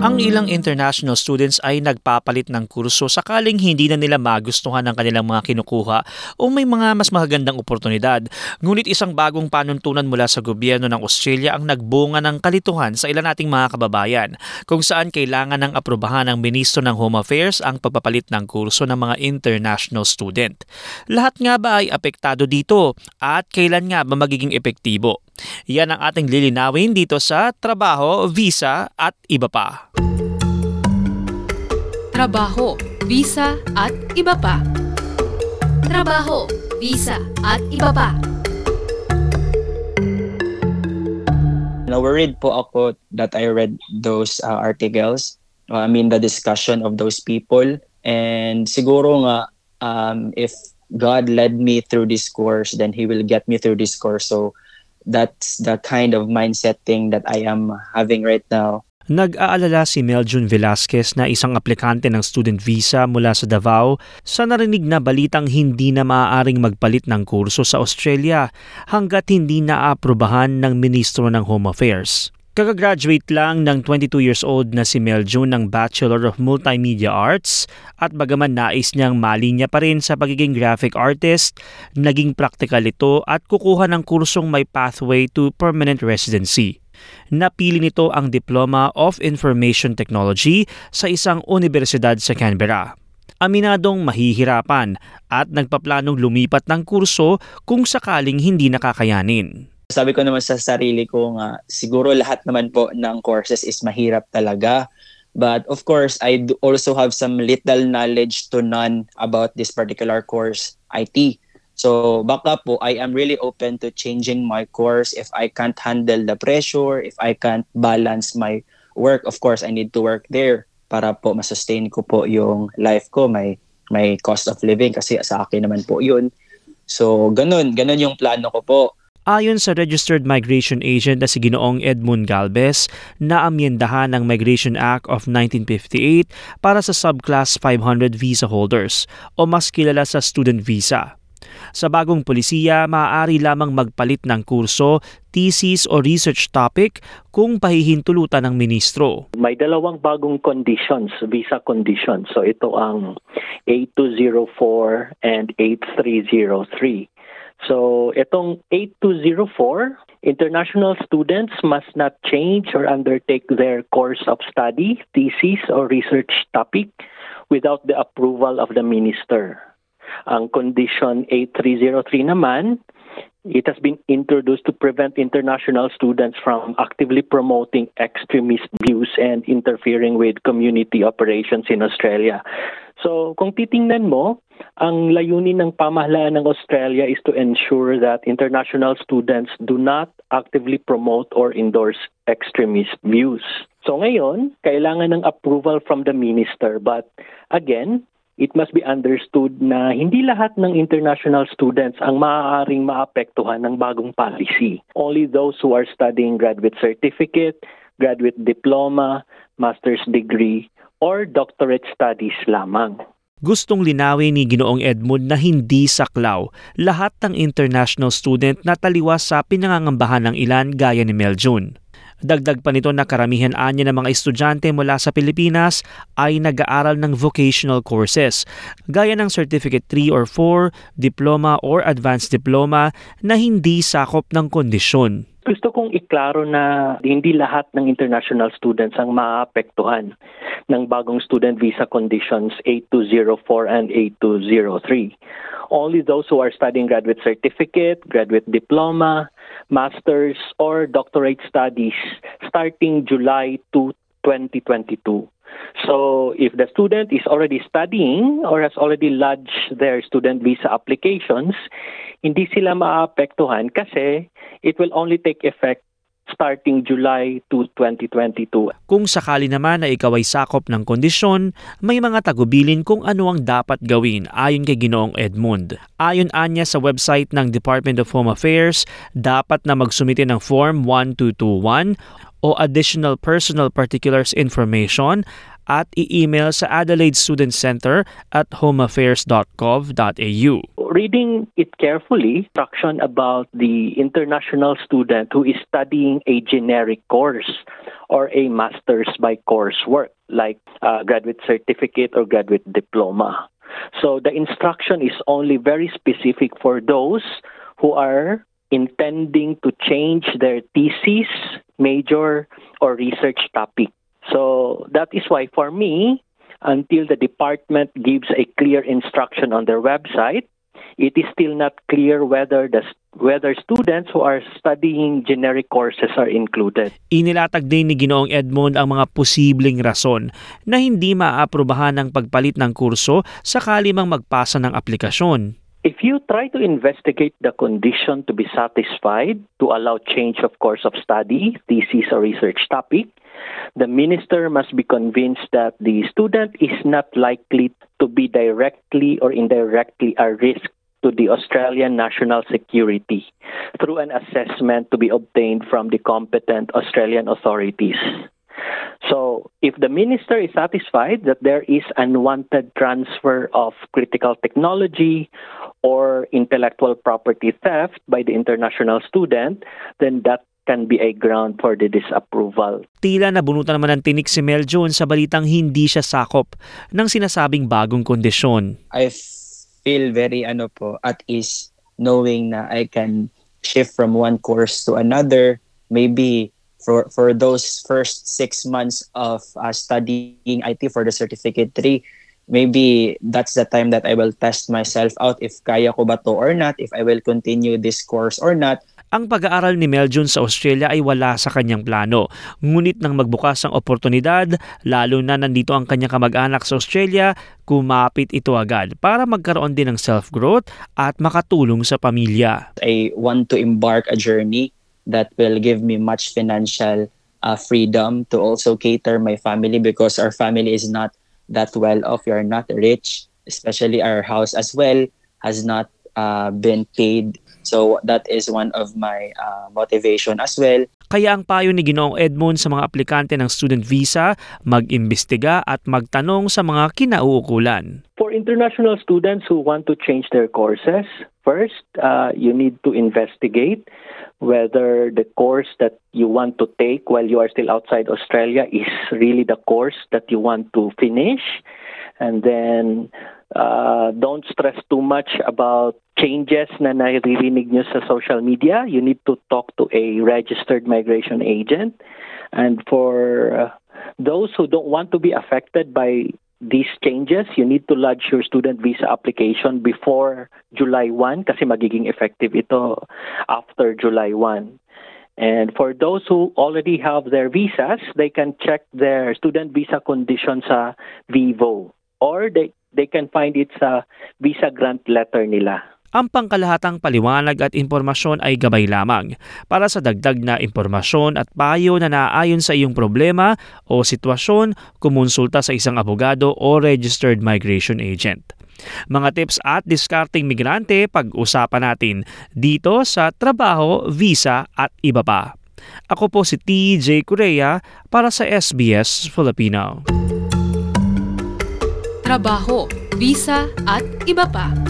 Ang ilang international students ay nagpapalit ng kurso sakaling hindi na nila magustuhan ang kanilang mga kinukuha o may mga mas magagandang oportunidad. Ngunit isang bagong panuntunan mula sa gobyerno ng Australia ang nagbunga ng kalituhan sa ilan nating mga kababayan kung saan kailangan ng aprobahan ng Ministro ng Home Affairs ang pagpapalit ng kurso ng mga international student. Lahat nga ba ay apektado dito at kailan nga ba magiging epektibo? Yan ang ating lilinawin dito sa trabaho, visa at iba pa. Trabaho, visa at iba pa. Trabaho, visa at iba pa. Na-worried po ako that I read those uh, articles. Uh, I mean, the discussion of those people. And siguro nga, um, if God led me through this course, then He will get me through this course. So that's the kind of mindset thing that I am having right now. Nag-aalala si Meljun Velasquez na isang aplikante ng student visa mula sa Davao sa narinig na balitang hindi na maaaring magpalit ng kurso sa Australia hanggat hindi naaprubahan ng Ministro ng Home Affairs. Kagagraduate lang ng 22 years old na si Meljun ng Bachelor of Multimedia Arts at bagaman nais niyang malinya pa rin sa pagiging graphic artist, naging practical ito at kukuha ng kursong may pathway to permanent residency. Napili nito ang Diploma of Information Technology sa isang universidad sa Canberra. Aminadong mahihirapan at nagpaplanong lumipat ng kurso kung sakaling hindi nakakayanin. Sabi ko naman sa sarili ko nga, siguro lahat naman po ng courses is mahirap talaga. But of course, I also have some little knowledge to none about this particular course, IT. So baka po, I am really open to changing my course if I can't handle the pressure, if I can't balance my work. Of course, I need to work there para po masustain ko po yung life ko, may may cost of living kasi sa akin naman po yun. So ganun, ganun yung plano ko po. Ayon sa registered migration agent na si Ginoong Edmund Galvez, naamyendahan ng Migration Act of 1958 para sa subclass 500 visa holders o mas kilala sa student visa. Sa bagong polisiya, maaari lamang magpalit ng kurso, thesis o research topic kung pahihintulutan ng ministro. May dalawang bagong conditions, visa conditions. So ito ang 8204 and 8303. So itong 8204, international students must not change or undertake their course of study, thesis or research topic without the approval of the minister. Ang condition 8303 naman, it has been introduced to prevent international students from actively promoting extremist views and interfering with community operations in Australia. So kung titingnan mo, ang layunin ng pamahalaan ng Australia is to ensure that international students do not actively promote or endorse extremist views. So ngayon, kailangan ng approval from the minister. But again, it must be understood na hindi lahat ng international students ang maaaring maapektuhan ng bagong policy. Only those who are studying graduate certificate, graduate diploma, master's degree, or doctorate studies lamang. Gustong linawin ni Ginoong Edmund na hindi saklaw lahat ng international student na taliwas sa pinangangambahan ng ilan gaya ni Meljun. Dagdag pa nito na karamihan anya ng mga estudyante mula sa Pilipinas ay nag-aaral ng vocational courses, gaya ng Certificate 3 or 4, Diploma or Advanced Diploma na hindi sakop ng kondisyon. Gusto kong iklaro na hindi lahat ng international students ang maapektuhan ng bagong student visa conditions 8204 and 8203. Only those who are studying graduate certificate, graduate diploma, master's or doctorate studies starting July 2, 2022. So if the student is already studying or has already lodged their student visa applications, hindi sila maapektuhan kasi it will only take effect starting July 2, 2022. Kung sakali naman na ikaw ay sakop ng kondisyon, may mga tagubilin kung ano ang dapat gawin ayon kay Ginoong Edmund. Ayon anya sa website ng Department of Home Affairs, dapat na magsumite ng Form 1221 o Additional Personal Particulars Information at i-email sa Adelaide Student Center at homeaffairs.gov.au. reading it carefully, instruction about the international student who is studying a generic course or a master's by coursework, like graduate certificate or graduate diploma. So the instruction is only very specific for those who are intending to change their thesis, major, or research topic. So that is why for me, until the department gives a clear instruction on their website, it is still not clear whether the whether students who are studying generic courses are included. Inilatag din ni Ginoong Edmond ang mga posibleng rason na hindi maaprubahan ng pagpalit ng kurso sakali mang magpasa ng aplikasyon. If you try to investigate the condition to be satisfied to allow change of course of study, thesis or research topic, the minister must be convinced that the student is not likely to be directly or indirectly a risk to the Australian national security through an assessment to be obtained from the competent Australian authorities. So, if the minister is satisfied that there is unwanted transfer of critical technology or intellectual property theft by the international student, then that can be a ground for the disapproval. Tila nabunutan naman ng tinik si Mel Jones sa balitang hindi siya sakop ng sinasabing bagong kondisyon. I feel very ano po at ease knowing na I can shift from one course to another maybe for for those first six months of uh, studying IT for the certificate 3 maybe that's the time that I will test myself out if kaya ko ba to or not if I will continue this course or not Ang pag-aaral ni Mel Jones sa Australia ay wala sa kanyang plano. Ngunit nang magbukas ang oportunidad, lalo na nandito ang kanyang kamag-anak sa Australia, kumapit ito agad para magkaroon din ng self-growth at makatulong sa pamilya. I want to embark a journey that will give me much financial uh, freedom to also cater my family because our family is not that well off. We are not rich, especially our house as well has not uh, been paid. So that is one of my uh, motivation as well. Kaya ang payo ni Ginoong Edmond sa mga aplikante ng student visa, mag-imbestiga at magtanong sa mga kinauukulan. For international students who want to change their courses, first, uh, you need to investigate whether the course that you want to take while you are still outside Australia is really the course that you want to finish. And then uh, don't stress too much about changes na naririnig nyo sa social media. You need to talk to a registered migration agent. And for uh, those who don't want to be affected by these changes, you need to lodge your student visa application before July 1 kasi magiging effective ito after July 1. And for those who already have their visas, they can check their student visa condition sa Vivo or they they can find it sa visa grant letter nila. Ang pangkalahatang paliwanag at impormasyon ay gabay lamang. Para sa dagdag na impormasyon at payo na naayon sa iyong problema o sitwasyon, kumonsulta sa isang abogado o registered migration agent. Mga tips at discarding migrante pag-usapan natin dito sa trabaho, visa at iba pa. Ako po si TJ Korea para sa SBS Filipino. Trabaho, visa at iba pa.